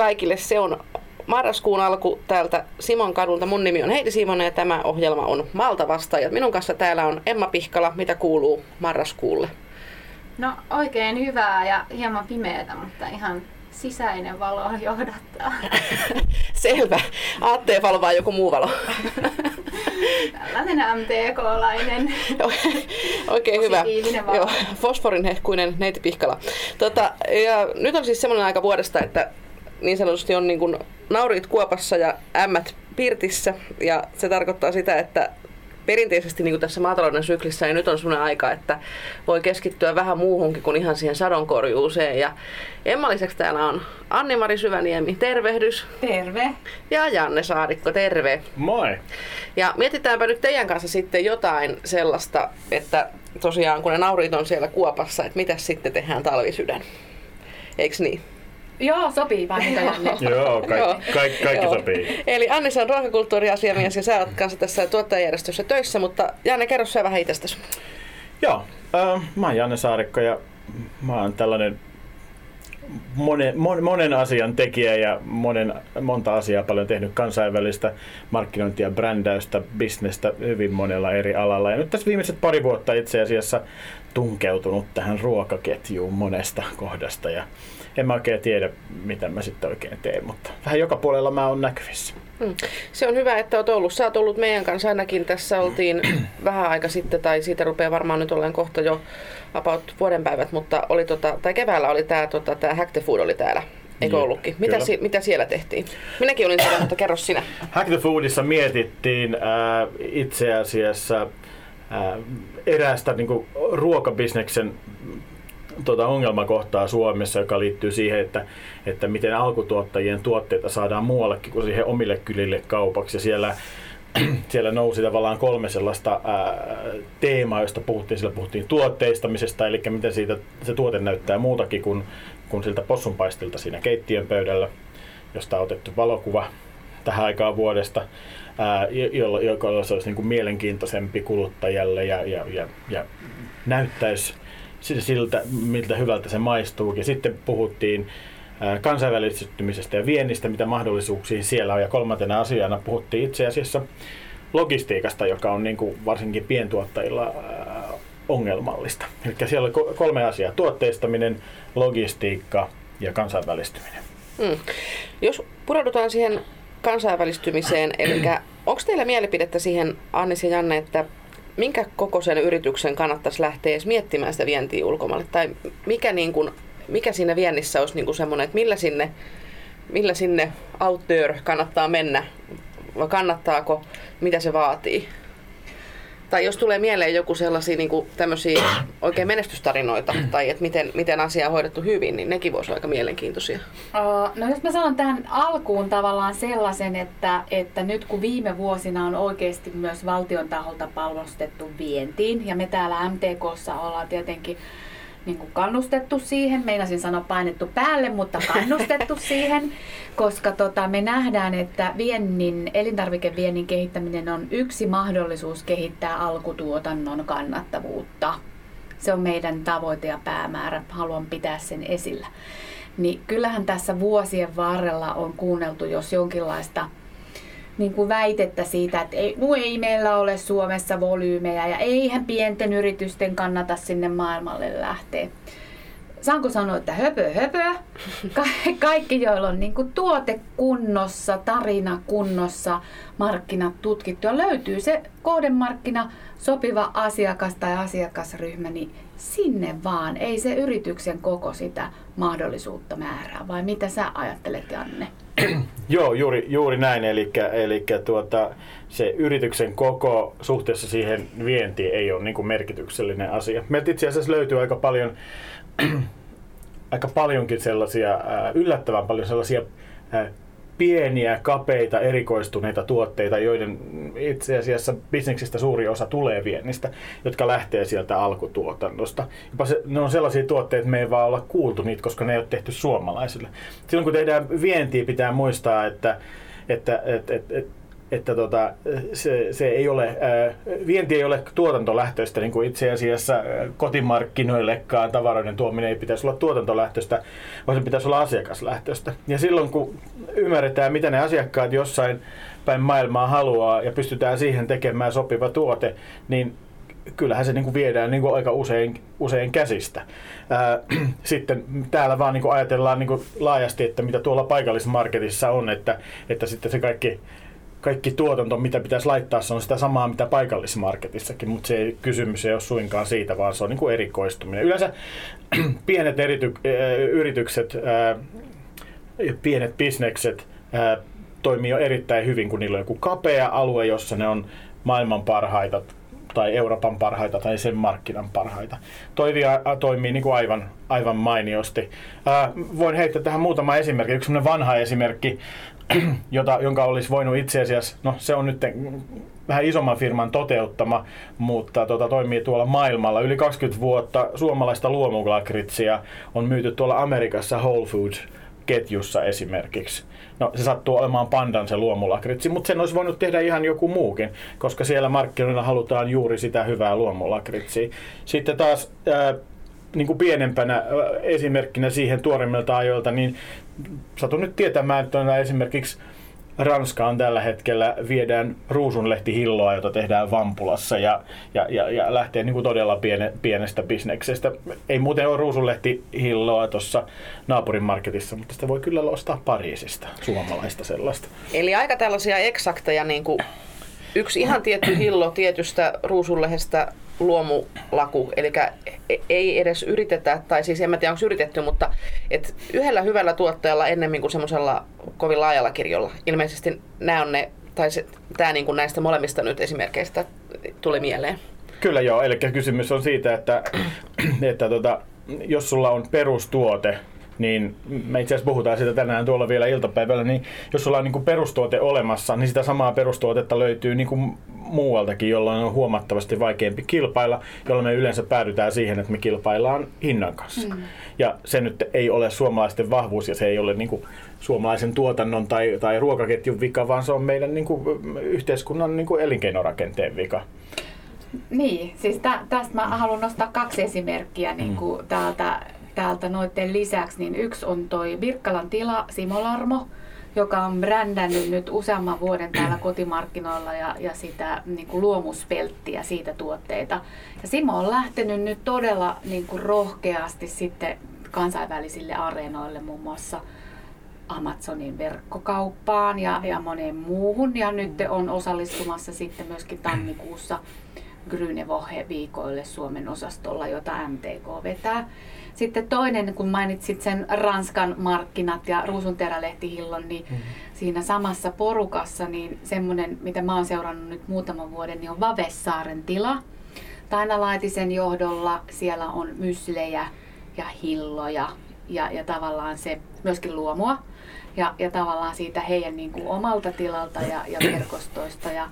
kaikille. Se on marraskuun alku täältä Simon kadulta. Mun nimi on Heidi Simonen ja tämä ohjelma on Malta vastaajat. Minun kanssa täällä on Emma Pihkala. Mitä kuuluu marraskuulle? No oikein hyvää ja hieman pimeätä, mutta ihan sisäinen valo johdattaa. Selvä. Aatteen valo vai joku muu valo? Tällainen MTK-lainen. Oikein hyvä. valo. Joo, fosforin hehkuinen neiti Pihkala. Tota, ja nyt on siis semmoinen aika vuodesta, että niin sanotusti on niin kuin naurit kuopassa ja ämmät pirtissä. Ja se tarkoittaa sitä, että perinteisesti niin kuin tässä maatalouden syklissä niin nyt on sellainen aika, että voi keskittyä vähän muuhunkin kuin ihan siihen sadonkorjuuseen. Ja Emma lisäksi täällä on Anni-Mari Syväniemi, tervehdys. Terve. Ja Janne Saarikko, terve. Moi! Ja mietitäänpä nyt teidän kanssa sitten jotain sellaista, että tosiaan kun ne naurit on siellä kuopassa, että mitä sitten tehdään talvisydän. Eiks niin? Joo, sopii vai mitä? Joo, kaik, Joo. kaik, kaikki Joo. sopii. Eli Anni on ruokakulttuuriasiamies ja sä oot kanssa tässä tuottajajärjestössä töissä, mutta Janne, kerro sä vähän itsestäsi. Joo, äh, mä oon Janne Saarikko ja mä oon tällainen monen, mon, monen asian tekijä ja monen, monta asiaa paljon tehnyt kansainvälistä markkinointia, brändäystä, bisnestä hyvin monella eri alalla. Ja nyt tässä viimeiset pari vuotta itse asiassa tunkeutunut tähän ruokaketjuun monesta kohdasta ja en mä oikein tiedä, mitä mä sitten oikein teen, mutta vähän joka puolella mä oon näkyvissä. Hmm. Se on hyvä, että oot ollut. Sä oot ollut meidän kanssa ainakin. Tässä oltiin vähän aika sitten, tai siitä rupeaa varmaan nyt ollaan kohta jo about vuoden päivät, mutta oli tota, tai keväällä oli tämä tota, tää Hack the Food oli täällä. Eikö ollutkin? Mitä, si- mitä siellä tehtiin? Minäkin olin siellä, mutta kerro sinä. Hack the Foodissa mietittiin äh, itse asiassa äh, eräästä niin kuin, ruokabisneksen tuota, ongelmakohtaa Suomessa, joka liittyy siihen, että, että miten alkutuottajien tuotteita saadaan muuallekin kuin siihen omille kylille kaupaksi. Ja siellä, siellä nousi tavallaan kolme sellaista ää, teemaa, josta puhuttiin. Siellä puhuttiin tuotteistamisesta, eli miten siitä se tuote näyttää muutakin kuin, kuin siltä possunpaistilta siinä keittiön pöydällä, josta on otettu valokuva tähän aikaan vuodesta, ää, jo- jolla, se olisi niin kuin mielenkiintoisempi kuluttajalle ja, ja, ja, ja näyttäisi si- siltä, miltä hyvältä se maistuu. Ja sitten puhuttiin kansainvälistymisestä ja viennistä, mitä mahdollisuuksia siellä on. Ja kolmantena asiana puhuttiin itse asiassa logistiikasta, joka on niin kuin varsinkin pientuottajilla ongelmallista. Eli siellä oli ko- kolme asiaa. Tuotteistaminen, logistiikka ja kansainvälistyminen. Hmm. Jos pureudutaan siihen kansainvälistymiseen, eli onko teillä mielipidettä siihen, Annis ja Janne, että minkä kokoisen yrityksen kannattaisi lähteä edes miettimään sitä vientiä ulkomaille? Tai mikä, niin kuin, mikä siinä viennissä olisi niin kuin semmoinen, että millä sinne, millä sinne out there kannattaa mennä? Vai kannattaako, mitä se vaatii? Tai jos tulee mieleen joku sellaisia niin kuin oikein menestystarinoita, tai että miten, miten asia on hoidettu hyvin, niin nekin voisivat olla aika mielenkiintoisia. No jos mä sanon tähän alkuun tavallaan sellaisen, että, että nyt kun viime vuosina on oikeasti myös valtion taholta palvostettu vientiin, ja me täällä MTKssa ollaan tietenkin niin kuin kannustettu siihen, meinasin sanoa painettu päälle, mutta kannustettu siihen, koska tota, me nähdään, että viennin, elintarvikeviennin kehittäminen on yksi mahdollisuus kehittää alkutuotannon kannattavuutta. Se on meidän tavoite ja päämäärä, haluan pitää sen esillä. Niin kyllähän tässä vuosien varrella on kuunneltu jos jonkinlaista niin kuin väitettä siitä, että ei, no ei meillä ole Suomessa volyymejä ja eihän pienten yritysten kannata sinne maailmalle lähteä. Saanko sanoa, että höpö höpö? Ka- kaikki, joilla on niin kuin tuote kunnossa, tarina kunnossa, markkinat tutkittu ja löytyy se kohdemarkkina, sopiva asiakas tai asiakasryhmä, niin sinne vaan. Ei se yrityksen koko sitä mahdollisuutta määrää. Vai mitä sä ajattelet, Janne? Joo, juuri, juuri näin. Eli, eli tuota, se yrityksen koko suhteessa siihen vientiin ei ole niin kuin merkityksellinen asia. Meiltä itse asiassa löytyy aika paljon, aika paljonkin sellaisia, yllättävän paljon sellaisia pieniä, kapeita, erikoistuneita tuotteita, joiden itse asiassa bisneksistä suuri osa tulee viennistä, jotka lähtee sieltä alkutuotannosta. Jopa se, ne on sellaisia tuotteita, että me ei vaan olla kuultu niitä, koska ne ei ole tehty suomalaisille. Silloin kun tehdään vientiä, pitää muistaa, että, että, että, että, että että tota, se, se ei ole, ää, vienti ei ole tuotantolähtöistä, niin kuin itse asiassa kotimarkkinoillekaan tavaroiden tuominen ei pitäisi olla tuotantolähtöistä, vaan se pitäisi olla asiakaslähtöistä. Ja silloin kun ymmärretään, mitä ne asiakkaat jossain päin maailmaa haluaa ja pystytään siihen tekemään sopiva tuote, niin kyllähän se niin kuin viedään niin kuin aika usein, usein käsistä. Ää, sitten täällä vaan niin kuin ajatellaan niin kuin laajasti, että mitä tuolla paikallismarketissa on, että, että sitten se kaikki, kaikki tuotanto, mitä pitäisi laittaa, se on sitä samaa, mitä paikallismarketissakin, mutta se ei, kysymys ei ole suinkaan siitä, vaan se on niin kuin erikoistuminen. Yleensä pienet erity, yritykset, ää, pienet bisnekset ää, toimii jo erittäin hyvin, kun niillä on joku kapea alue, jossa ne on maailman parhaita tai Euroopan parhaita tai sen markkinan parhaita. Toivia toimii niin kuin aivan, aivan mainiosti. Ää, voin heittää tähän muutama esimerkki. Yksi vanha esimerkki, jota, jonka olisi voinut itse asiassa, no se on nyt vähän isomman firman toteuttama, mutta tota, toimii tuolla maailmalla. Yli 20 vuotta suomalaista luomulakritsia on myyty tuolla Amerikassa Whole Foods ketjussa esimerkiksi. No se sattuu olemaan pandan se luomulakritsi, mutta sen olisi voinut tehdä ihan joku muukin, koska siellä markkinoilla halutaan juuri sitä hyvää luomulakritsiä. Sitten taas niin kuin pienempänä esimerkkinä siihen tuoremmilta ajoilta, niin satun nyt tietämään, että esimerkiksi Ranskaan tällä hetkellä viedään ruusunlehtihilloa, jota tehdään Vampulassa ja, ja, ja, ja lähtee niin kuin todella piene, pienestä bisneksestä. Ei muuten ole ruusunlehtihilloa tuossa naapurin marketissa, mutta sitä voi kyllä ostaa Pariisista, suomalaista sellaista. Eli aika tällaisia eksakteja, niin kuin yksi ihan tietty hillo tietystä ruusunlehdestä luomulaku, eli ei edes yritetä, tai siis en mä tiedä onko yritetty, mutta et yhdellä hyvällä tuotteella ennemmin kuin semmoisella kovin laajalla kirjolla. Ilmeisesti nämä on ne, tai se, tämä niin kuin näistä molemmista nyt esimerkkeistä tuli mieleen. Kyllä joo, eli kysymys on siitä, että, että tota, jos sulla on perustuote, niin me itse asiassa puhutaan siitä tänään tuolla vielä iltapäivällä, niin jos sulla on niin kuin perustuote olemassa, niin sitä samaa perustuotetta löytyy niin kuin muualtakin, jolloin on huomattavasti vaikeampi kilpailla, jolloin me yleensä päädytään siihen, että me kilpaillaan hinnan kanssa. Mm. Ja se nyt ei ole suomalaisten vahvuus ja se ei ole niin kuin suomalaisen tuotannon tai, tai ruokaketjun vika, vaan se on meidän niin kuin, yhteiskunnan niin kuin elinkeinorakenteen vika. Niin, siis tä, tästä mä haluan nostaa kaksi esimerkkiä niin kuin mm. täältä, täältä noiden lisäksi. Niin yksi on toi Virkkalan tila Simolarmo, joka on brändännyt nyt useamman vuoden täällä kotimarkkinoilla ja, ja sitä niin kuin luomuspelttiä, siitä tuotteita. Ja Simo on lähtenyt nyt todella niin kuin rohkeasti sitten kansainvälisille areenoille, muun muassa Amazonin verkkokauppaan ja, ja moneen muuhun. Ja nyt on osallistumassa sitten myöskin tammikuussa Grynevohe-viikoille Suomen osastolla, jota MTK vetää. Sitten toinen, kun mainitsit sen Ranskan markkinat ja Ruusunterälehtihillon, niin mm. siinä samassa porukassa, niin semmoinen, mitä mä oon seurannut nyt muutaman vuoden, niin on Vavessaaren tila. Taina Laitisen johdolla siellä on myslejä ja hilloja ja, ja tavallaan se myöskin luomua. Ja, ja tavallaan siitä heidän niin kuin omalta tilalta ja, ja verkostoista. Ja,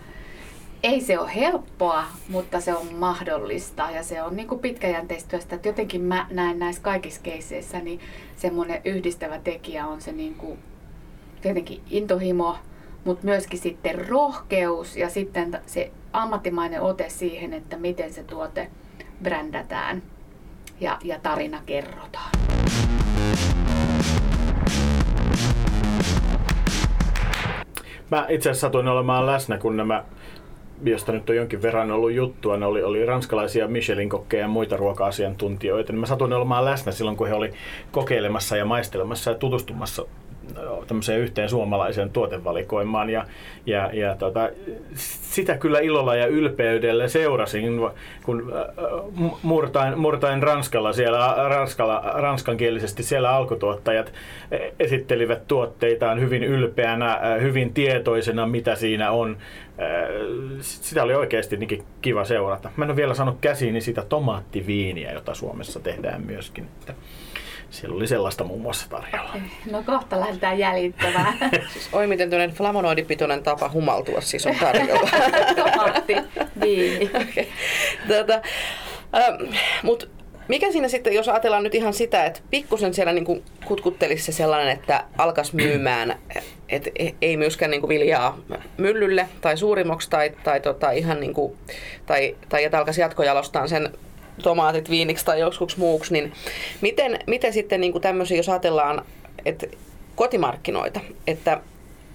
ei se ole helppoa, mutta se on mahdollista ja se on niin kuin pitkäjänteistä Että jotenkin mä näen näissä kaikissa keisseissä, niin semmoinen yhdistävä tekijä on se niin kuin, tietenkin intohimo, mutta myöskin sitten rohkeus ja sitten se ammattimainen ote siihen, että miten se tuote brändätään ja, ja tarina kerrotaan. Mä itse asiassa satuin olemaan läsnä, kun nämä josta nyt on jonkin verran ollut juttua, ne oli, oli ranskalaisia Michelin-kokkeja ja muita ruoka-asiantuntijoita, niin mä satuin olemaan läsnä silloin, kun he oli kokeilemassa ja maistelemassa ja tutustumassa tämmöiseen yhteen suomalaiseen tuotevalikoimaan ja, ja, ja tota, sitä kyllä ilolla ja ylpeydellä seurasin, kun äh, murtain, murtain Ranskalla siellä, Ranskalla, ranskankielisesti siellä alkutuottajat esittelivät tuotteitaan hyvin ylpeänä, äh, hyvin tietoisena, mitä siinä on. Äh, sitä oli oikeasti kiva seurata. Mä en ole vielä saanut käsiini sitä tomaattiviiniä, jota Suomessa tehdään myöskin. Siellä oli sellaista muun muassa tarjolla. No kohta lähdetään jäljittämään. siis oi miten tuollainen flamonoidipitoinen tapa humaltua siis on tarjolla. Tomaatti, viini. okay. Tota, ähm, mut mikä siinä sitten, jos ajatellaan nyt ihan sitä, että pikkusen siellä niin kutkuttelisi se sellainen, että alkas myymään, että ei myöskään niin kuin viljaa myllylle tai suurimoksi tai, tai, tota ihan niin kuin, tai, tai että alkaisi jatkojalostaa sen tomaatit viiniksi tai joksikuksi muuksi, niin miten, miten sitten niin kuin tämmöisiä, jos ajatellaan, että kotimarkkinoita, että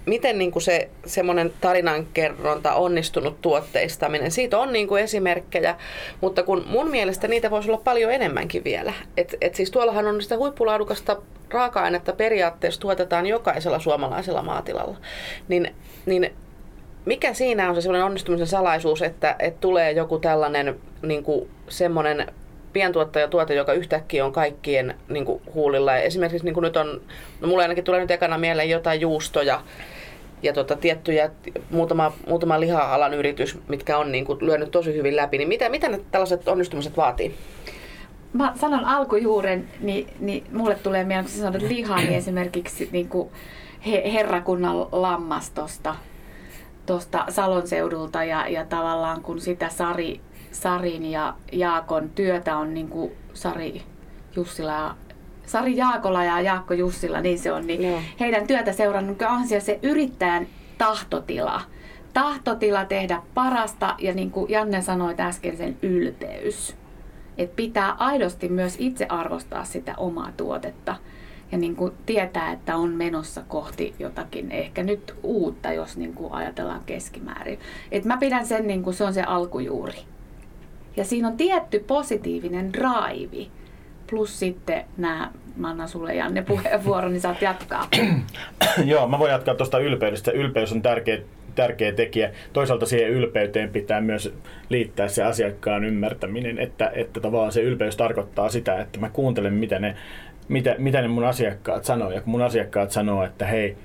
miten niin kuin se semmoinen tarinankerronta, onnistunut tuotteistaminen, siitä on niin kuin esimerkkejä, mutta kun mun mielestä niitä voisi olla paljon enemmänkin vielä. Et, et siis tuollahan on sitä huippulaadukasta raaka-ainetta periaatteessa tuotetaan jokaisella suomalaisella maatilalla. Niin, niin mikä siinä on se sellainen onnistumisen salaisuus, että, että tulee joku tällainen niin kuin semmoinen pientuottajatuote, joka yhtäkkiä on kaikkien niin kuin, huulilla. Ja esimerkiksi niin kuin nyt on, no mulle ainakin tulee nyt ekana mieleen jotain juustoja, ja tota, tiettyjä, muutama, muutama liha-alan yritys, mitkä on niin kuin, lyönyt tosi hyvin läpi, niin mitä, mitä ne tällaiset onnistumiset vaatii? Mä sanon alkujuuren, niin, niin mulle tulee mieleen, kun sä sanot liha, niin esimerkiksi niin kuin he, herrakunnan lammastosta tuosta Salon seudulta ja, ja tavallaan kun sitä Sari, Sarin ja Jaakon työtä on niin kuin Sari Jussila Sari Jaakola ja Jaakko Jussila, niin se on, niin no. heidän työtä seurannut, on siellä se yrittäjän tahtotila. Tahtotila tehdä parasta ja niin kuin Janne sanoi äsken, sen ylpeys. Et pitää aidosti myös itse arvostaa sitä omaa tuotetta ja niin kuin tietää, että on menossa kohti jotakin ehkä nyt uutta, jos niin kuin ajatellaan keskimäärin. Et mä pidän sen, niin kuin se on se alkujuuri. Ja siinä on tietty positiivinen drive plus sitten nämä, mä annan sulle Janne puheenvuoron, niin saat jatkaa. Joo, mä voin jatkaa tuosta ylpeydestä. Ylpeys on tärkeä, tärkeä tekijä. Toisaalta siihen ylpeyteen pitää myös liittää se asiakkaan ymmärtäminen, että, että tavallaan se ylpeys tarkoittaa sitä, että mä kuuntelen, mitä ne, mitä, mitä ne mun asiakkaat sanoo. Ja kun mun asiakkaat sanoo, että hei,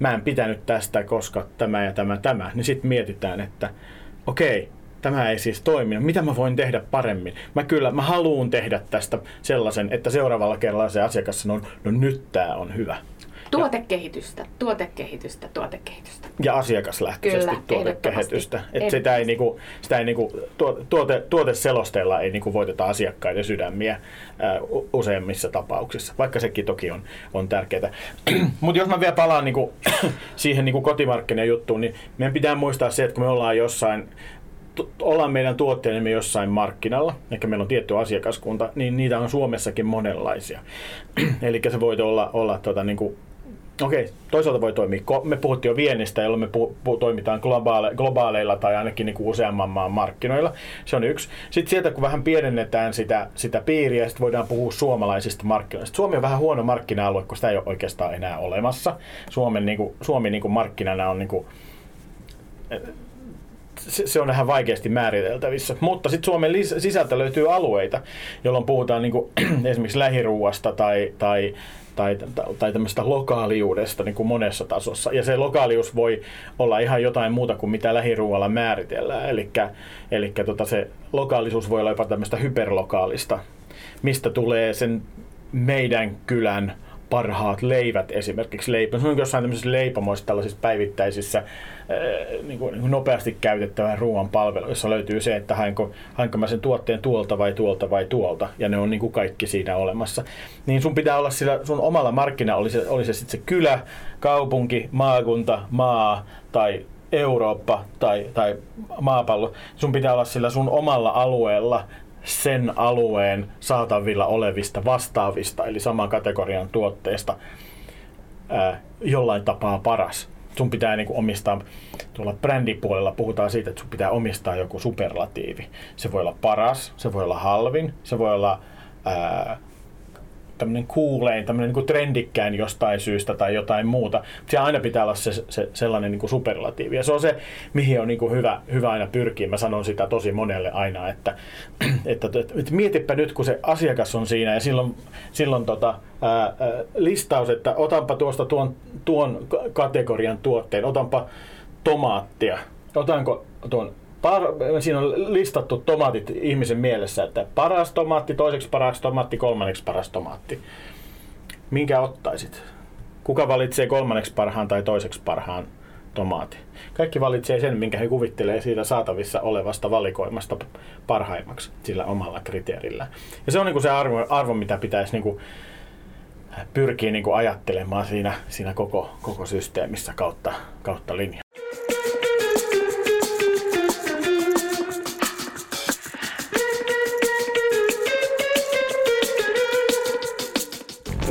mä en pitänyt tästä, koska tämä ja tämä, tämä, niin sitten mietitään, että okei, okay, tämä ei siis toimi. Mitä mä voin tehdä paremmin? Mä kyllä, mä haluan tehdä tästä sellaisen, että seuraavalla kerralla se asiakas sanoo, no nyt tämä on hyvä. Tuotekehitystä, tuotekehitystä, tuotekehitystä. Ja asiakaslähtöisesti Kyllä, tuotekehitystä. Että sitä ei, niinku, sitä ei niinku, tuote, tuoteselosteella ei niinku voiteta asiakkaiden sydämiä ää, useimmissa tapauksissa, vaikka sekin toki on, on tärkeää. Mutta jos mä vielä palaan niinku, siihen niinku juttuun, niin meidän pitää muistaa se, että kun me ollaan jossain ollaan meidän tuotteemme jossain markkinalla, ehkä meillä on tietty asiakaskunta, niin niitä on Suomessakin monenlaisia. Eli se voi olla, olla tota, niin kuin, okei, toisaalta voi toimia, me puhuttiin jo viennistä, jolloin me pu, pu, toimitaan globaale, globaaleilla tai ainakin niin kuin useamman maan markkinoilla. Se on yksi. Sitten sieltä kun vähän pienennetään sitä, sitä piiriä, sitten voidaan puhua suomalaisista markkinoista. Suomi on vähän huono markkina-alue, kun sitä ei ole oikeastaan enää olemassa. Suomen, niin kuin, Suomi niin kuin markkinana on niin kuin, se, se on vähän vaikeasti määriteltävissä. Mutta sitten Suomen sisältä löytyy alueita, jolloin puhutaan niin kuin, esimerkiksi lähiruuasta tai, tai tai, tai tämmöistä lokaaliudesta niin kuin monessa tasossa. Ja se lokaalius voi olla ihan jotain muuta kuin mitä lähiruualla määritellään. Eli tota se lokaalisuus voi olla jopa tämmöistä hyperlokaalista, mistä tulee sen meidän kylän parhaat leivät esimerkiksi leipä. Se on jossain tämmöisissä leipomoissa, tällaisissa päivittäisissä niin kuin, niin kuin nopeasti käytettävän ruoan palvelu, jossa löytyy se, että hainko, hainko mä sen tuotteen tuolta vai tuolta vai tuolta, ja ne on niin kuin kaikki siinä olemassa. Niin sun pitää olla sillä sun omalla markkina, oli se, oli se sitten se kylä, kaupunki, maakunta, maa tai Eurooppa tai, tai maapallo. Sun pitää olla sillä sun omalla alueella sen alueen saatavilla olevista vastaavista, eli saman kategorian tuotteista ää, jollain tapaa paras. Sun pitää niin kuin omistaa, tuolla brändipuolella puhutaan siitä, että sun pitää omistaa joku superlatiivi. Se voi olla paras, se voi olla halvin, se voi olla ää, tämmöinen kuulein, tämmöinen niin kuin trendikkään jostain syystä tai jotain muuta. Se aina pitää olla se, se sellainen niin kuin superlatiivi. Ja se on se, mihin on niin kuin hyvä, hyvä aina pyrkiä. Mä sanon sitä tosi monelle aina, että, että, että, että mietipä nyt, kun se asiakas on siinä ja silloin, silloin tota, ää, listaus, että otanpa tuosta tuon, tuon kategorian tuotteen, otanpa tomaattia, otanko tuon par, siinä on listattu tomaatit ihmisen mielessä, että paras tomaatti, toiseksi paras tomaatti, kolmanneksi paras tomaatti. Minkä ottaisit? Kuka valitsee kolmanneksi parhaan tai toiseksi parhaan tomaati. Kaikki valitsee sen, minkä he kuvittelee siitä saatavissa olevasta valikoimasta parhaimmaksi sillä omalla kriteerillä. Ja se on niin kuin se arvo, arvo, mitä pitäisi niin kuin pyrkiä niin kuin ajattelemaan siinä, siinä koko, koko systeemissä kautta, kautta linja.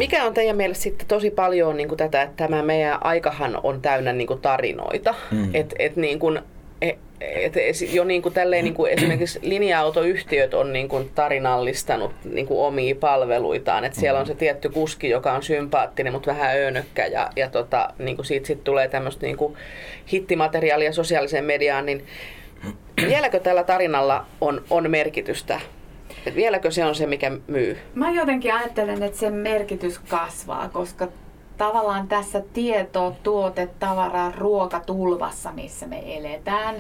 Mikä on teidän mielestä sitten tosi paljon niin kuin tätä, että tämä meidän aikahan on täynnä niin kuin tarinoita. Mm. Et, et niin kuin, et, et, jo niin kuin tälleen, niin kuin esimerkiksi linja-autoyhtiöt on niin kuin tarinallistanut niin kuin omia palveluitaan. Et siellä on se tietty kuski, joka on sympaattinen, mutta vähän öönökkä ja, ja tota, niin kuin siitä sit tulee tämmöistä niin kuin hittimateriaalia sosiaaliseen mediaan. Niin vieläkö tällä tarinalla on, on merkitystä et vieläkö se on se, mikä myy? Mä jotenkin ajattelen, että sen merkitys kasvaa, koska tavallaan tässä tieto, tuote, tavara, ruokatulvassa, missä me eletään,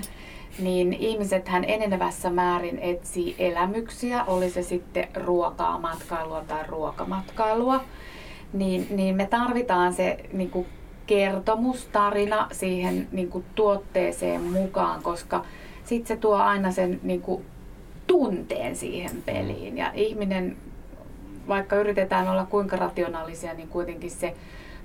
niin ihmisethän enenevässä määrin etsii elämyksiä, oli se sitten ruokaa, matkailua tai ruokamatkailua. Niin, niin me tarvitaan se niin kuin kertomus, tarina siihen niin kuin tuotteeseen mukaan, koska sitten se tuo aina sen niin kuin tunteen siihen peliin. Ja ihminen, vaikka yritetään olla kuinka rationaalisia, niin kuitenkin se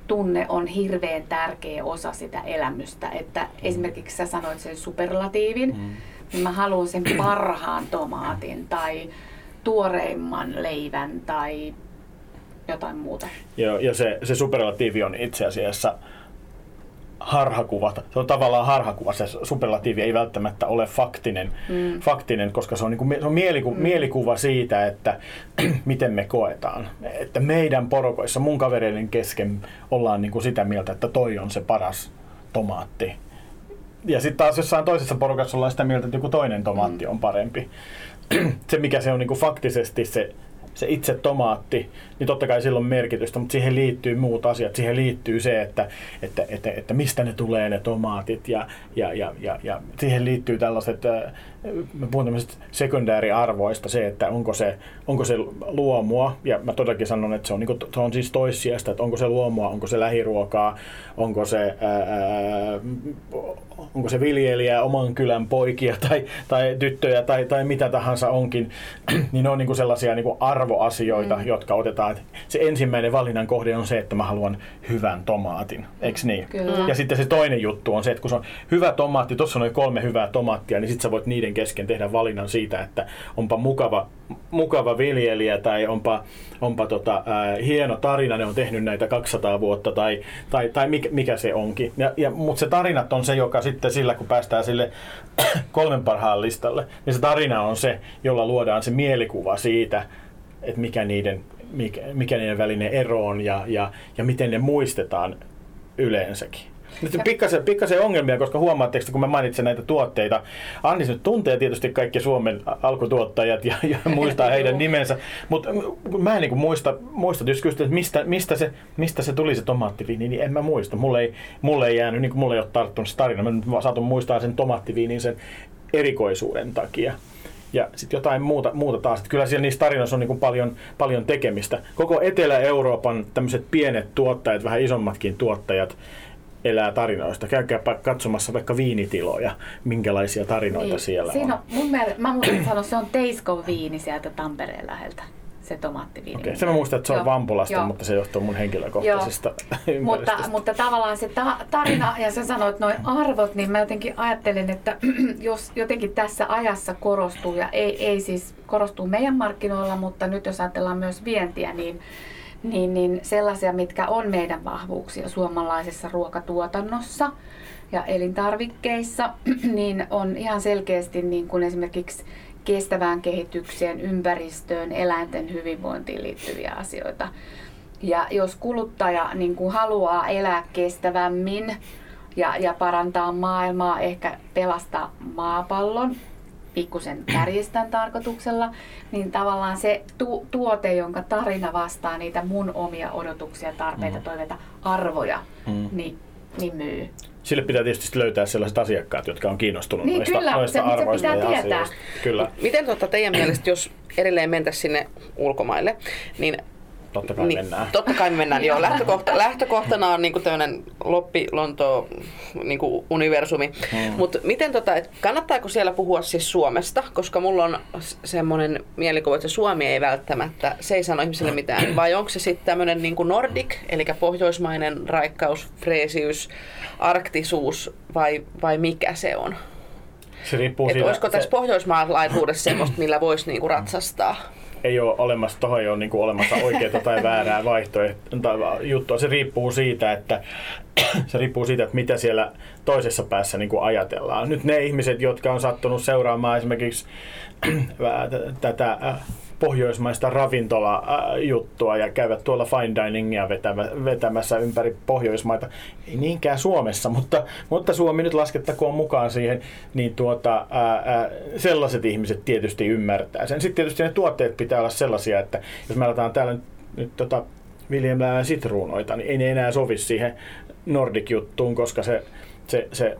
tunne on hirveän tärkeä osa sitä elämystä. Että esimerkiksi sä sanoit sen superlatiivin, mm. niin mä haluan sen parhaan tomaatin tai tuoreimman leivän tai jotain muuta. Joo, ja se, se superlatiivi on itse asiassa harhakuvat. Se on tavallaan harhakuva. Se superlatiivi ei välttämättä ole faktinen, mm. faktinen koska se on, niin kuin, se on mieliku, mm. mielikuva siitä, että miten me koetaan. Että meidän porokoissa, mun kavereiden kesken ollaan niin kuin sitä mieltä, että toi on se paras tomaatti. Ja sitten taas jossain toisessa porukassa ollaan sitä mieltä, että joku toinen tomaatti mm. on parempi. se, mikä se on niin kuin faktisesti se se itse tomaatti, niin totta kai sillä on merkitystä, mutta siihen liittyy muut asiat. Siihen liittyy se, että, että, että, että mistä ne tulee ne tomaatit ja, ja, ja, ja, ja siihen liittyy tällaiset, äh, mä puhun tämmöisistä sekundääriarvoista, se, että onko se, onko se luomua, ja mä todellakin sanon, että se on, niin kuin, se on siis toissijasta, että onko se luomua, onko se lähiruokaa, onko se, ää, onko se viljelijä, oman kylän poikia tai, tai tyttöjä tai, tai mitä tahansa onkin, niin ne on niin kuin sellaisia niin kuin arvoasioita, mm. jotka otetaan. Se ensimmäinen valinnan kohde on se, että mä haluan hyvän tomaatin, eikö niin? Kyllä. Ja sitten se toinen juttu on se, että kun se on hyvä tomaatti, tuossa on noin kolme hyvää tomaattia, niin sitten sä voit niiden kesken tehdä valinnan siitä, että onpa mukava, mukava viljelijä tai onpa, onpa tota, ää, hieno tarina, ne on tehnyt näitä 200 vuotta tai, tai, tai mikä, mikä se onkin. Ja, ja, mutta se tarinat on se, joka sitten sillä, kun päästään sille kolmen parhaan listalle, niin se tarina on se, jolla luodaan se mielikuva siitä, että mikä niiden, mikä, mikä niiden välinen ero on ja, ja, ja miten ne muistetaan yleensäkin. Nyt pikkasen, pikkasen ongelmia, koska huomaatteko, kun mä mainitsen näitä tuotteita, Annis nyt tuntee tietysti kaikki Suomen alkutuottajat ja, ja muistaa heidän nimensä, mutta mä en niin muista, muista jos kysyt, että mistä, mistä, se, mistä se tuli se tomaattiviini, niin en mä muista. Mulle ei, mulle ei jäänyt, niin kuin mulle ei ole tarttunut se tarina, mä nyt saatun muistaa sen tomaattiviinin sen erikoisuuden takia ja sitten jotain muuta, muuta taas. Että kyllä siellä niissä tarinoissa on niin kuin paljon, paljon tekemistä. Koko Etelä-Euroopan tämmöiset pienet tuottajat, vähän isommatkin tuottajat, elää tarinoista. Käykää katsomassa vaikka viinitiloja, minkälaisia tarinoita niin. siellä Siinä on. on. Mun mielestä, mä muistan sanoa, se on Teiskon viini sieltä Tampereen läheltä se tomaattiviini. Okei, okay. se mä muistan, että se on. Vampulasta, Joo. mutta se johtuu mun henkilökohtaisesta mutta, mutta tavallaan se ta- tarina, ja sä sanoit noin arvot, niin mä jotenkin ajattelen, että jos jotenkin tässä ajassa korostuu, ja ei, ei siis korostuu meidän markkinoilla, mutta nyt jos ajatellaan myös vientiä, niin niin, niin sellaisia, mitkä on meidän vahvuuksia suomalaisessa ruokatuotannossa ja elintarvikkeissa, niin on ihan selkeästi niin kuin esimerkiksi kestävään kehitykseen, ympäristöön, eläinten hyvinvointiin liittyviä asioita. Ja jos kuluttaja niin kuin haluaa elää kestävämmin ja, ja parantaa maailmaa, ehkä pelastaa maapallon, pikkusen kärjistän tarkoituksella, niin tavallaan se tu- tuote, jonka tarina vastaa niitä mun omia odotuksia, tarpeita, mm. toiveita, arvoja, mm. niin, niin myy. Sille pitää tietysti löytää sellaiset asiakkaat, jotka on kiinnostunut niin, noista, kyllä, noista se, arvoista se pitää ja tietää. asioista. Kyllä. Miten tuota teidän mielestä, jos edelleen mentäisiin sinne ulkomaille, niin totta kai niin, mennään. Totta kai me mennään, joo. Lähtökohta, lähtökohtana on niinku tämmöinen Loppi Lonto niinku universumi. Hmm. Mutta miten tota, et kannattaako siellä puhua siis Suomesta? Koska mulla on semmoinen mielikuva, että Suomi ei välttämättä, se ei sano ihmisille mitään. Vai onko se sitten tämmöinen niinku Nordic, eli pohjoismainen raikkaus, freesiys, arktisuus vai, vai mikä se on? Se riippuu Et siitä, olisiko tässä se, pohjoismaalaisuudessa semmoista, millä voisi niinku ratsastaa? Ei ole olemassa, tohon ei ole niin kuin olemassa oikeaa tai väärää vaihtoehtoa juttua. Se riippuu siitä, että se riippuu siitä, että mitä siellä toisessa päässä niin kuin ajatellaan. Nyt ne ihmiset, jotka on sattunut seuraamaan esimerkiksi tätä äh, pohjoismaista ravintola-juttua ja käyvät tuolla fine diningia vetämässä ympäri Pohjoismaita. Ei niinkään Suomessa, mutta, mutta Suomi nyt laskettakoon mukaan siihen, niin tuota, ää, ää, sellaiset ihmiset tietysti ymmärtää sen. Sitten tietysti ne tuotteet pitää olla sellaisia, että jos me aletaan täällä nyt, nyt tota, viljelmään sitruunoita, niin ei ne enää sovi siihen Nordic-juttuun, koska se, se, se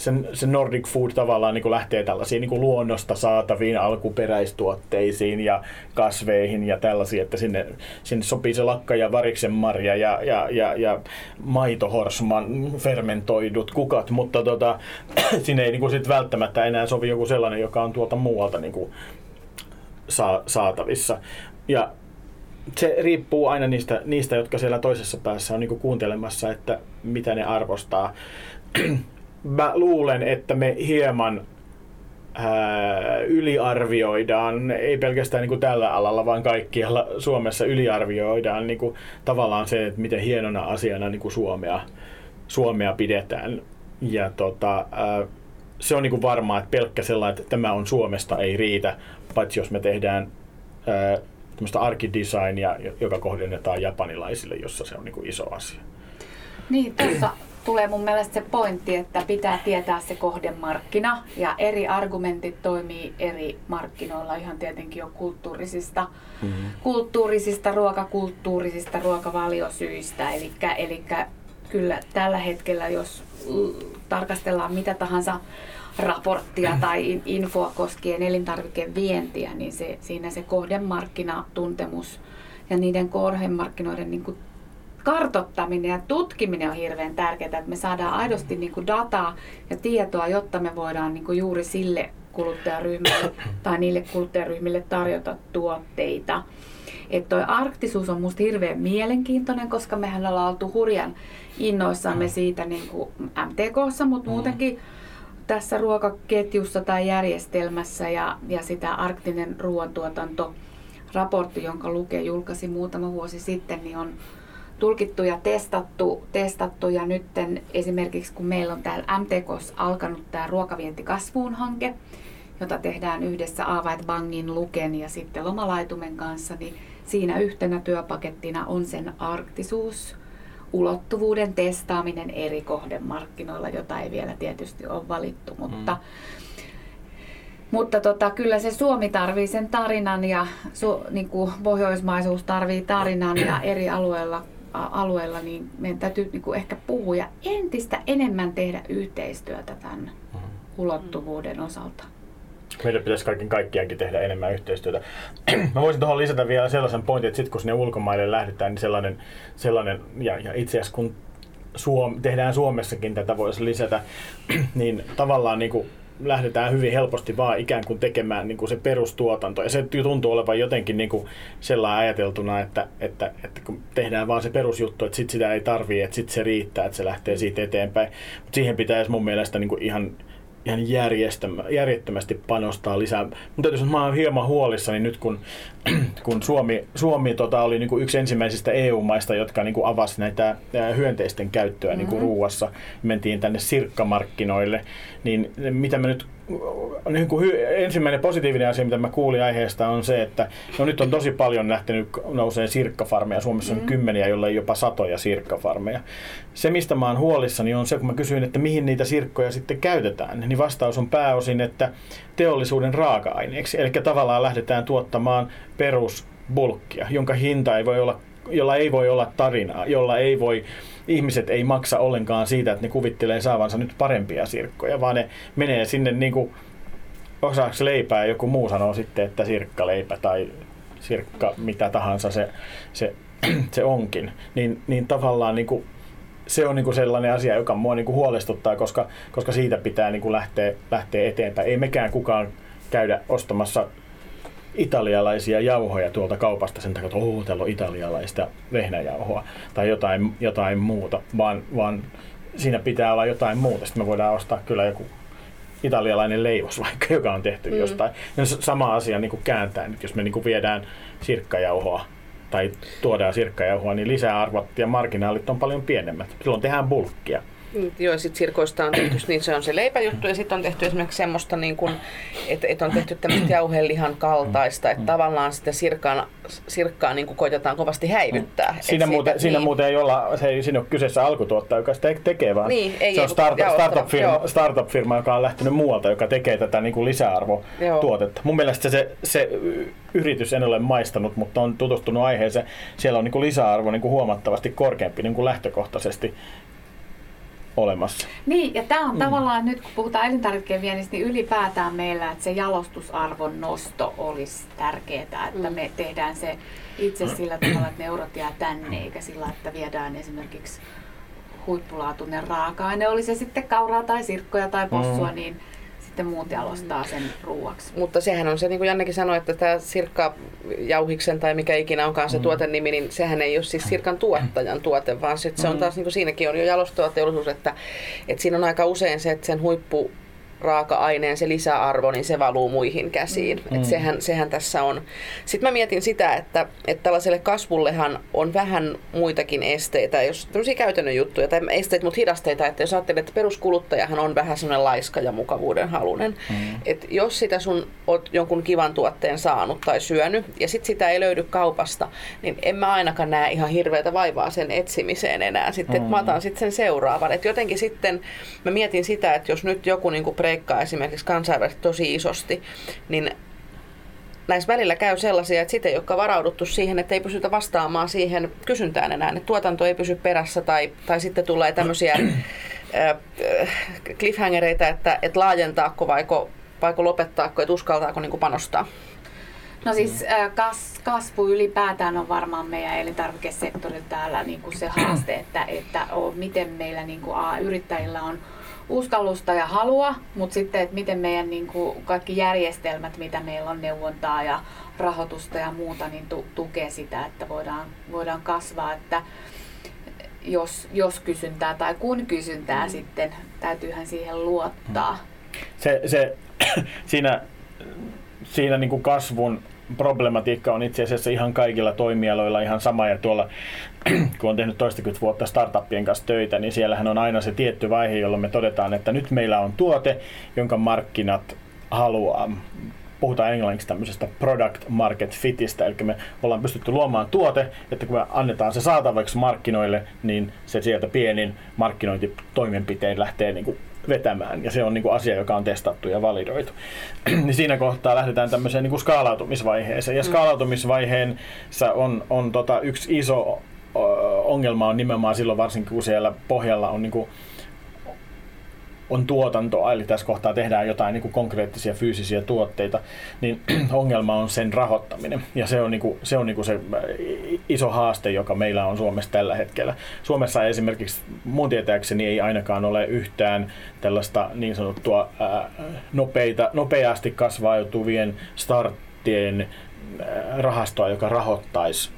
sen, se Nordic Food tavallaan niin kuin lähtee tällaisiin niin kuin luonnosta saataviin alkuperäistuotteisiin ja kasveihin ja tällaisiin, että sinne, sinne sopii se lakka ja variksen marja ja, ja, ja, ja maitohorsman fermentoidut kukat, mutta tota, sinne ei niin kuin sit välttämättä enää sovi joku sellainen, joka on tuolta muualta niin kuin saa, saatavissa. Ja se riippuu aina niistä, niistä, jotka siellä toisessa päässä on niin kuuntelemassa, että mitä ne arvostaa mä luulen, että me hieman ää, yliarvioidaan, ei pelkästään niin kuin tällä alalla, vaan kaikkialla Suomessa yliarvioidaan niin kuin, tavallaan se, että miten hienona asiana niin kuin Suomea, Suomea pidetään. Ja tota, ää, se on niin kuin varmaa, että pelkkä sellainen, että tämä on Suomesta ei riitä, paitsi jos me tehdään ää, arkidesignia, joka kohdennetaan japanilaisille, jossa se on niin kuin iso asia. Niin, tuossa tulee mun mielestä se pointti, että pitää tietää se kohdemarkkina ja eri argumentit toimii eri markkinoilla ihan tietenkin jo kulttuurisista, mm-hmm. kulttuurisista ruokakulttuurisista ruokavaliosyistä. Eli kyllä tällä hetkellä, jos tarkastellaan mitä tahansa raporttia tai infoa koskien elintarvikevientiä, niin se, siinä se kohdemarkkinatuntemus ja niiden kohdemarkkinoiden niin kuin kartottaminen ja tutkiminen on hirveän tärkeää, että me saadaan aidosti niin kuin dataa ja tietoa, jotta me voidaan niin kuin juuri sille kuluttajaryhmälle tai niille kuluttajaryhmille tarjota tuotteita. Että toi arktisuus on musta hirveän mielenkiintoinen, koska mehän ollaan oltu hurjan innoissamme mm. siitä niin kuin MTKssa, mutta mm. muutenkin tässä ruokaketjussa tai järjestelmässä ja, ja sitä arktinen ruoantuotanto raportti, jonka Luke julkaisi muutama vuosi sitten, niin on tulkittu ja testattu, testattu ja nyt esimerkiksi kun meillä on täällä MTKs alkanut tämä ruokavienti kasvuun hanke, jota tehdään yhdessä Aavait Bangin, Luken ja sitten Lomalaitumen kanssa, niin siinä yhtenä työpakettina on sen arktisuus, ulottuvuuden testaaminen eri kohdemarkkinoilla, jota ei vielä tietysti ole valittu, mutta mm. Mutta tota, kyllä se Suomi tarvii sen tarinan ja su, niin kuin pohjoismaisuus tarvii tarinan ja eri alueilla alueella, niin meidän täytyy niin kuin ehkä puhua ja entistä enemmän tehdä yhteistyötä tämän mm-hmm. ulottuvuuden osalta. Meidän pitäisi kaiken kaikkiaankin tehdä enemmän yhteistyötä. Mä voisin tuohon lisätä vielä sellaisen pointin, että sitten kun sinne ulkomaille lähdetään, niin sellainen, sellainen ja, ja itse asiassa kun Suom, tehdään Suomessakin tätä voisi lisätä, niin tavallaan niin kuin lähdetään hyvin helposti vaan ikään kuin tekemään niin kuin se perustuotanto. Ja se tuntuu olevan jotenkin niin kuin sellainen ajateltuna, että, että, että kun tehdään vaan se perusjuttu, että sit sitä ei tarvii, että sit se riittää, että se lähtee siitä eteenpäin. Mutta siihen pitäisi mun mielestä niin kuin ihan ihan järjettömästi panostaa lisää. Mutta että mä oon hieman huolissani nyt, kun, kun Suomi, Suomi tota, oli niin kuin yksi ensimmäisistä EU-maista, jotka niin kuin avasi näitä hyönteisten käyttöä niin kuin mm-hmm. ruuassa. Mentiin tänne sirkkamarkkinoille. Niin mitä mä nyt niin kuin ensimmäinen positiivinen asia, mitä mä kuulin aiheesta, on se, että no nyt on tosi paljon lähtenyt nousee sirkkafarmeja. Suomessa on mm. kymmeniä, jolle jopa satoja sirkkafarmeja. Se, mistä mä oon huolissani, on se, kun mä kysyin, että mihin niitä sirkkoja sitten käytetään, niin vastaus on pääosin, että teollisuuden raaka-aineeksi. Eli tavallaan lähdetään tuottamaan perusbulkkia, jonka hinta ei voi olla jolla ei voi olla tarinaa, jolla ei voi, ihmiset ei maksa ollenkaan siitä, että ne kuvittelee saavansa nyt parempia sirkkoja, vaan ne menee sinne niin kuin osaksi leipää ja joku muu sanoo sitten, että sirkkaleipä tai sirkka, mitä tahansa se, se, se onkin, niin, niin tavallaan niin kuin se on niinku sellainen asia, joka mua niinku huolestuttaa, koska, koska siitä pitää niinku lähteä, lähteä eteenpäin. Ei mekään kukaan käydä ostamassa italialaisia jauhoja tuolta kaupasta sen takia, että oh, täällä on italialaista vehnäjauhoa tai jotain, jotain muuta, vaan, vaan siinä pitää olla jotain muuta. Sitten me voidaan ostaa kyllä joku italialainen leivos vaikka, joka on tehty mm. jostain. Ja sama asia niin kuin kääntää nyt, jos me niin kuin viedään sirkkajauhoa tai tuodaan sirkkajauhoa, niin lisäarvot ja marginaalit on paljon pienemmät. Silloin tehdään bulkkia. Joo, sitten sirkoista on tehty, niin se on se leipäjuttu ja sitten on tehty esimerkiksi semmoista, niin kuin, että, että on tehty tämmöistä jauhelihan kaltaista, että tavallaan sitä sirkkaa, sirkkaa niin kuin koitetaan kovasti häivyttää. Siinä, muuten, siitä, siinä niin. muuten ei olla, se ei siinä ole kyseessä alkutuottaja, joka sitä tekee, vaan niin, ei, se on startup, startup-firma, startup-firma, joka on lähtenyt muualta, joka tekee tätä niin kuin lisäarvotuotetta. Mun mielestä se, se yritys en ole maistanut, mutta on tutustunut aiheeseen. Siellä on niin kuin lisäarvo niin kuin huomattavasti korkeampi niin kuin lähtökohtaisesti olemassa. Niin, ja tämä on mm. tavallaan nyt, kun puhutaan elintarvikkeen viennistä, niin ylipäätään meillä, että se jalostusarvon nosto olisi tärkeää, että mm. me tehdään se itse sillä tavalla, että ne eurot jää tänne, eikä sillä, että viedään esimerkiksi huippulaatuinen raaka-aine, oli se sitten kauraa tai sirkkoja tai possua, mm. niin sitten muut jalostaa sen ruuaksi. Mutta sehän on se, niin kuin Jannekin sanoi, että tämä Sirkka Jauhiksen tai mikä ikinä onkaan se mm. tuotenimi, niin sehän ei ole siis Sirkan tuottajan tuote, vaan sit se on mm. taas, niin kuin siinäkin on jo jalostava teollisuus, että, että siinä on aika usein se, että sen huippu raaka-aineen se lisäarvo, niin se valuu muihin käsiin. Mm. Et sehän, sehän tässä on. Sitten mä mietin sitä, että, että tällaiselle kasvullehan on vähän muitakin esteitä, jos tämmöisiä käytännön juttuja, tai esteitä, mutta hidasteita, että jos ajattelet, että peruskuluttajahan on vähän semmoinen laiska ja mukavuuden halunen. Mm. Että jos sitä sun oot jonkun kivan tuotteen saanut tai syönyt, ja sitten sitä ei löydy kaupasta, niin en mä ainakaan näe ihan hirveätä vaivaa sen etsimiseen enää. Sitten, mm. mä otan sitten sen seuraavan. Että jotenkin sitten mä mietin sitä, että jos nyt joku niin pre breikkaa esimerkiksi kansainvälisesti tosi isosti, niin näissä välillä käy sellaisia, että sitten ei ole varauduttu siihen, että ei pysytä vastaamaan siihen kysyntään enää, että tuotanto ei pysy perässä tai, tai sitten tulee tämmöisiä cliffhangereita, että, että laajentaako vaiko, vaiko lopettaako, että uskaltaako niin panostaa. No siis kas, kasvu ylipäätään on varmaan meidän elintarvikesektorilla täällä niin kuin se haaste, että, että on, miten meillä niin kuin, a, yrittäjillä on uskallusta ja halua, mutta sitten, että miten meidän niin kuin kaikki järjestelmät, mitä meillä on neuvontaa ja rahoitusta ja muuta, niin tu- tukee sitä, että voidaan, voidaan kasvaa. Että jos, jos kysyntää tai kun kysyntää mm. sitten, täytyyhän siihen luottaa. Se, se, siinä siinä niin kuin kasvun problematiikka on itse asiassa ihan kaikilla toimialoilla ihan sama. Ja tuolla, kun on tehnyt toistakymmentä vuotta startuppien kanssa töitä, niin siellähän on aina se tietty vaihe, jolloin me todetaan, että nyt meillä on tuote, jonka markkinat haluaa. Puhutaan englanniksi tämmöisestä product market fitistä, eli me ollaan pystytty luomaan tuote, että kun me annetaan se saatavaksi markkinoille, niin se sieltä pienin markkinointitoimenpiteen lähtee niin kuin vetämään. Ja se on niin kuin asia, joka on testattu ja validoitu. niin siinä kohtaa lähdetään tämmöiseen niin kuin skaalautumisvaiheeseen. Ja mm. skaalautumisvaiheessa on, on tota yksi iso ongelma on nimenomaan silloin varsinkin, kun siellä pohjalla on niin kuin on tuotantoa, eli tässä kohtaa tehdään jotain niin kuin konkreettisia fyysisiä tuotteita, niin ongelma on sen rahoittaminen. Ja se on, niin kuin, se, on niin kuin se äh, iso haaste, joka meillä on Suomessa tällä hetkellä. Suomessa esimerkiksi mun tietääkseni ei ainakaan ole yhtään tällaista niin sanottua ää, äh, nopeita, nopeasti kasvautuvien starttien äh, rahastoa, joka rahoittaisi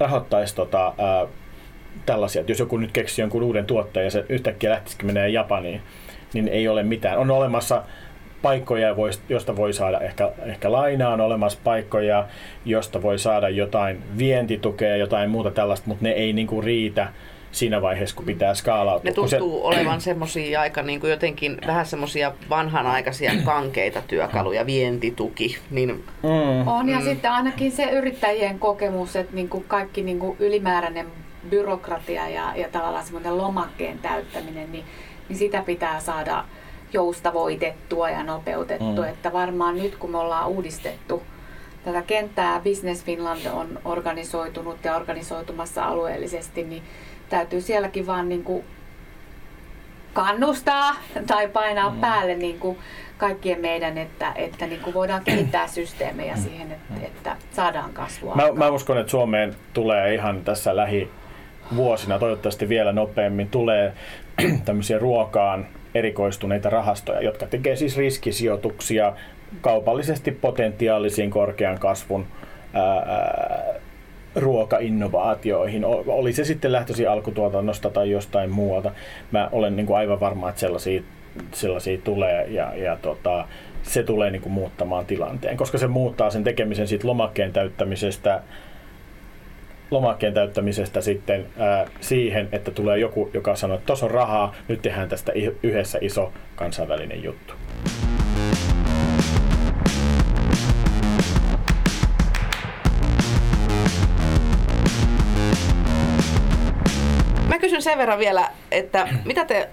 rahoittaisi tota, ää, tällaisia, että jos joku nyt keksii jonkun uuden tuotteen ja se yhtäkkiä lähtisikin menee Japaniin, niin ei ole mitään. On olemassa paikkoja, joista voi saada ehkä, ehkä lainaa, on olemassa paikkoja, josta voi saada jotain vientitukea, jotain muuta tällaista, mutta ne ei niinku riitä siinä vaiheessa, kun pitää skaalautua. Ne tuntuu se... olevan semmoisia aika niin kuin jotenkin vähän semmoisia vanhanaikaisia kankeita työkaluja, vientituki. Niin... Mm. On ja mm. sitten ainakin se yrittäjien kokemus, että niin kuin kaikki niin kuin ylimääräinen byrokratia ja, ja tavallaan semmoinen lomakkeen täyttäminen, niin, niin sitä pitää saada joustavoitettua ja nopeutettua. Mm. Että varmaan nyt kun me ollaan uudistettu tätä kenttää, Business Finland on organisoitunut ja organisoitumassa alueellisesti, niin täytyy sielläkin vaan niin kuin kannustaa tai painaa mm. päälle niin kuin kaikkien meidän, että, että niin kuin voidaan kehittää systeemejä siihen, että, että saadaan kasvua. Mä, mä uskon, että Suomeen tulee ihan tässä lähivuosina, toivottavasti vielä nopeammin, tulee tämmöisiä ruokaan erikoistuneita rahastoja, jotka tekee siis riskisijoituksia kaupallisesti potentiaalisiin korkean kasvun ää, ruokainnovaatioihin. Oli se sitten lähtöisin alkutuotannosta tai jostain muualta. Mä olen niin kuin aivan varma, että sellaisia, sellaisia tulee ja, ja tota, se tulee niin kuin muuttamaan tilanteen, koska se muuttaa sen tekemisen siitä lomakkeen täyttämisestä lomakkeen täyttämisestä sitten ää, siihen, että tulee joku, joka sanoo, että tuossa on rahaa, nyt tehdään tästä yhdessä iso kansainvälinen juttu. Mä kysyn sen verran vielä, että mitä te,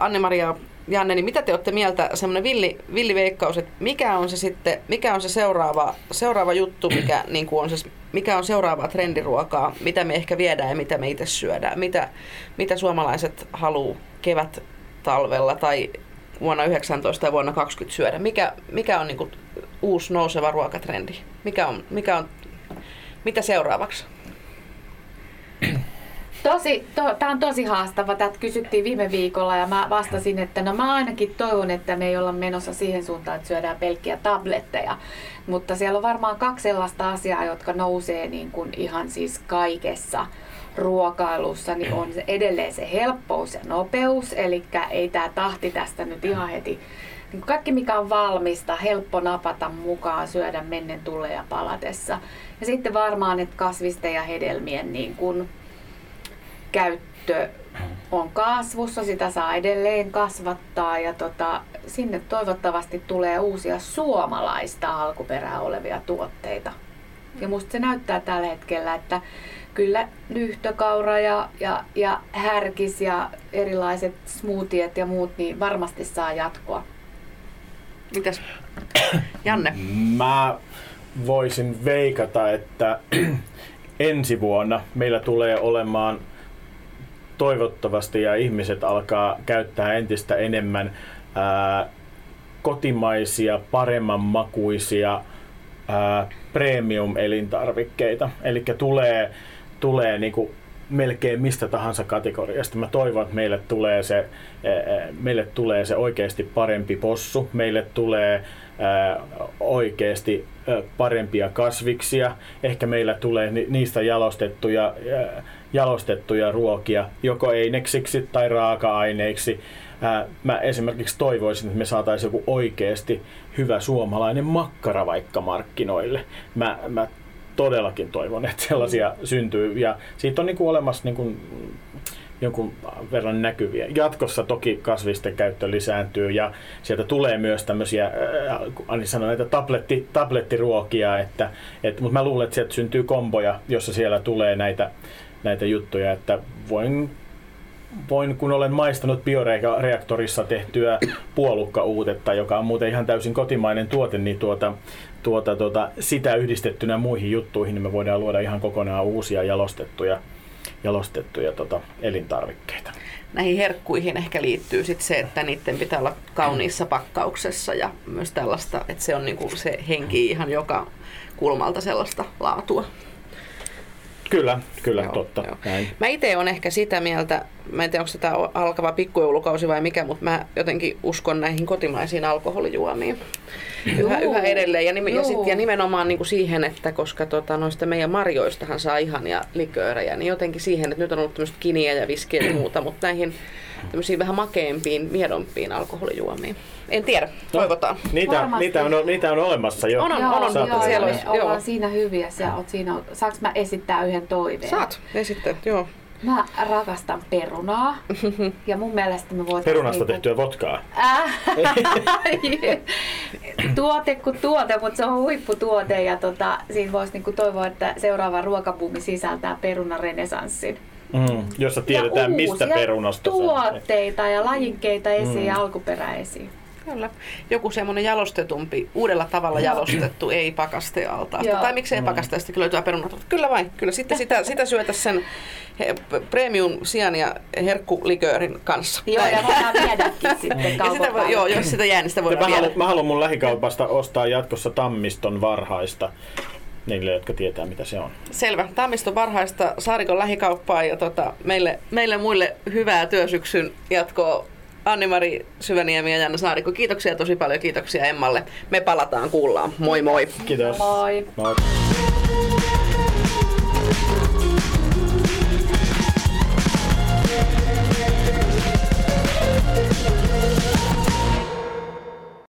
Anne-Maria Janne, niin mitä te olette mieltä, semmoinen villi, villiveikkaus, että mikä on se sitten, mikä on se seuraava, seuraava juttu, mikä, niin kuin on se, mikä on seuraavaa trendiruokaa, mitä me ehkä viedään ja mitä me itse syödään, mitä, mitä suomalaiset haluaa kevät talvella tai vuonna 19 ja vuonna 20 syödä, mikä, mikä on niin kuin uusi nouseva ruokatrendi, mikä on, mikä on, mitä seuraavaksi? Tosi, to, tämä on tosi haastava. Tätä kysyttiin viime viikolla ja mä vastasin, että no mä ainakin toivon, että me ei olla menossa siihen suuntaan, että syödään pelkkiä tabletteja. Mutta siellä on varmaan kaksi sellaista asiaa, jotka nousee niin kuin ihan siis kaikessa ruokailussa, niin on se edelleen se helppous ja nopeus. Eli ei tämä tahti tästä nyt ihan heti niin kaikki mikä on valmista, helppo napata mukaan, syödä mennen tulee ja palatessa. Ja sitten varmaan, että kasvisten ja hedelmien niin kuin käyttö on kasvussa, sitä saa edelleen kasvattaa ja tota, sinne toivottavasti tulee uusia suomalaista alkuperää olevia tuotteita. Ja musta se näyttää tällä hetkellä, että kyllä lyhtökaura ja, ja, ja härkis ja erilaiset smoothiet ja muut niin varmasti saa jatkoa. Mitäs Janne? Mä voisin veikata, että ensi vuonna meillä tulee olemaan toivottavasti ja ihmiset alkaa käyttää entistä enemmän ää, kotimaisia, paremman makuisia ää, premium-elintarvikkeita. Eli tulee, tulee niinku melkein mistä tahansa kategoriasta. Mä toivon, että meille tulee se, meille tulee se oikeasti parempi possu, meille tulee oikeasti parempia kasviksia, ehkä meillä tulee niistä jalostettuja jalostettuja ruokia, joko eineksiksi tai raaka-aineiksi. Mä esimerkiksi toivoisin, että me saataisiin joku oikeasti hyvä suomalainen makkara vaikka markkinoille. Mä, mä todellakin toivon, että sellaisia syntyy. Ja siitä on niin kuin olemassa niin kuin jonkun verran näkyviä. Jatkossa toki kasvisten käyttö lisääntyy ja sieltä tulee myös tämmöisiä, Ani sanoi, näitä tabletti, tablettiruokia, että, että, mutta mä luulen, että sieltä syntyy komboja, jossa siellä tulee näitä näitä juttuja, että voin, voin kun olen maistanut bioreaktorissa tehtyä puolukkauutetta, joka on muuten ihan täysin kotimainen tuote, niin tuota, tuota, tuota, sitä yhdistettynä muihin juttuihin, niin me voidaan luoda ihan kokonaan uusia jalostettuja, jalostettuja tota, elintarvikkeita. Näihin herkkuihin ehkä liittyy sit se, että niiden pitää olla kauniissa pakkauksessa ja myös tällaista, että se on niinku se henki ihan joka kulmalta sellaista laatua. Kyllä, kyllä, joo, totta. Joo. Näin. Mä itse olen ehkä sitä mieltä, mä en tiedä onko tämä alkava pikkujoulukausi vai mikä, mutta mä jotenkin uskon näihin kotimaisiin alkoholijuomiin yhä, yhä edelleen. Ja, nim- ja, sit, ja nimenomaan niin kuin siihen, että koska tota, noista meidän marjoistahan saa ihania liköörejä, niin jotenkin siihen, että nyt on ollut tämmöistä kiniä ja viskiä ja muuta, mutta näihin tämmöisiin vähän makeimpiin, miedompiin alkoholijuomiin. En tiedä, no, toivotaan. Niitä, niitä, on, niitä on olemassa jo. On, on, on. on, joo, siellä olisi, ollaan joo. siinä hyviä. Sä oot siinä, saanko mä esittää yhden toiveen? Saat esittää, joo. Mä rakastan perunaa ja mun mielestä me voitaisiin... Perunasta niinku... tehtyä vodkaa. tuote kuin tuote, mutta se on huipputuote ja tota, siinä voisi niinku toivoa, että seuraava ruokabuumi sisältää perunarenesanssin. Mm, jossa tiedetään, ja mistä perunasta tuotteita ja lajikkeita esiin mm. ja alkuperä esiin. Kyllä. Joku semmoinen jalostetumpi, uudella tavalla jalostettu, ei pakastealtaasta. Joo. Tai miksei pakasteesta löytyy perunat. Kyllä vain, kyllä. Sitten sitä, sitä syötä sen premium sian ja herkkuliköörin kanssa. Joo, Näin. ja voidaan viedäkin sitten ja sitä voi, joo, jos sitä jää, niin sitä voidaan mä, haluan, mä haluan mun lähikaupasta ostaa jatkossa Tammiston varhaista. Niille, jotka tietää mitä se on. Selvä. Tammiston varhaista Saarikon lähikauppaa ja tota, meille, meille muille hyvää työsyksyn jatkoa. Anni-Mari Syväniemi ja Janna Saarikko, kiitoksia tosi paljon. Kiitoksia Emmalle. Me palataan, kuullaan. Moi moi. Kiitos. Moi. Moi.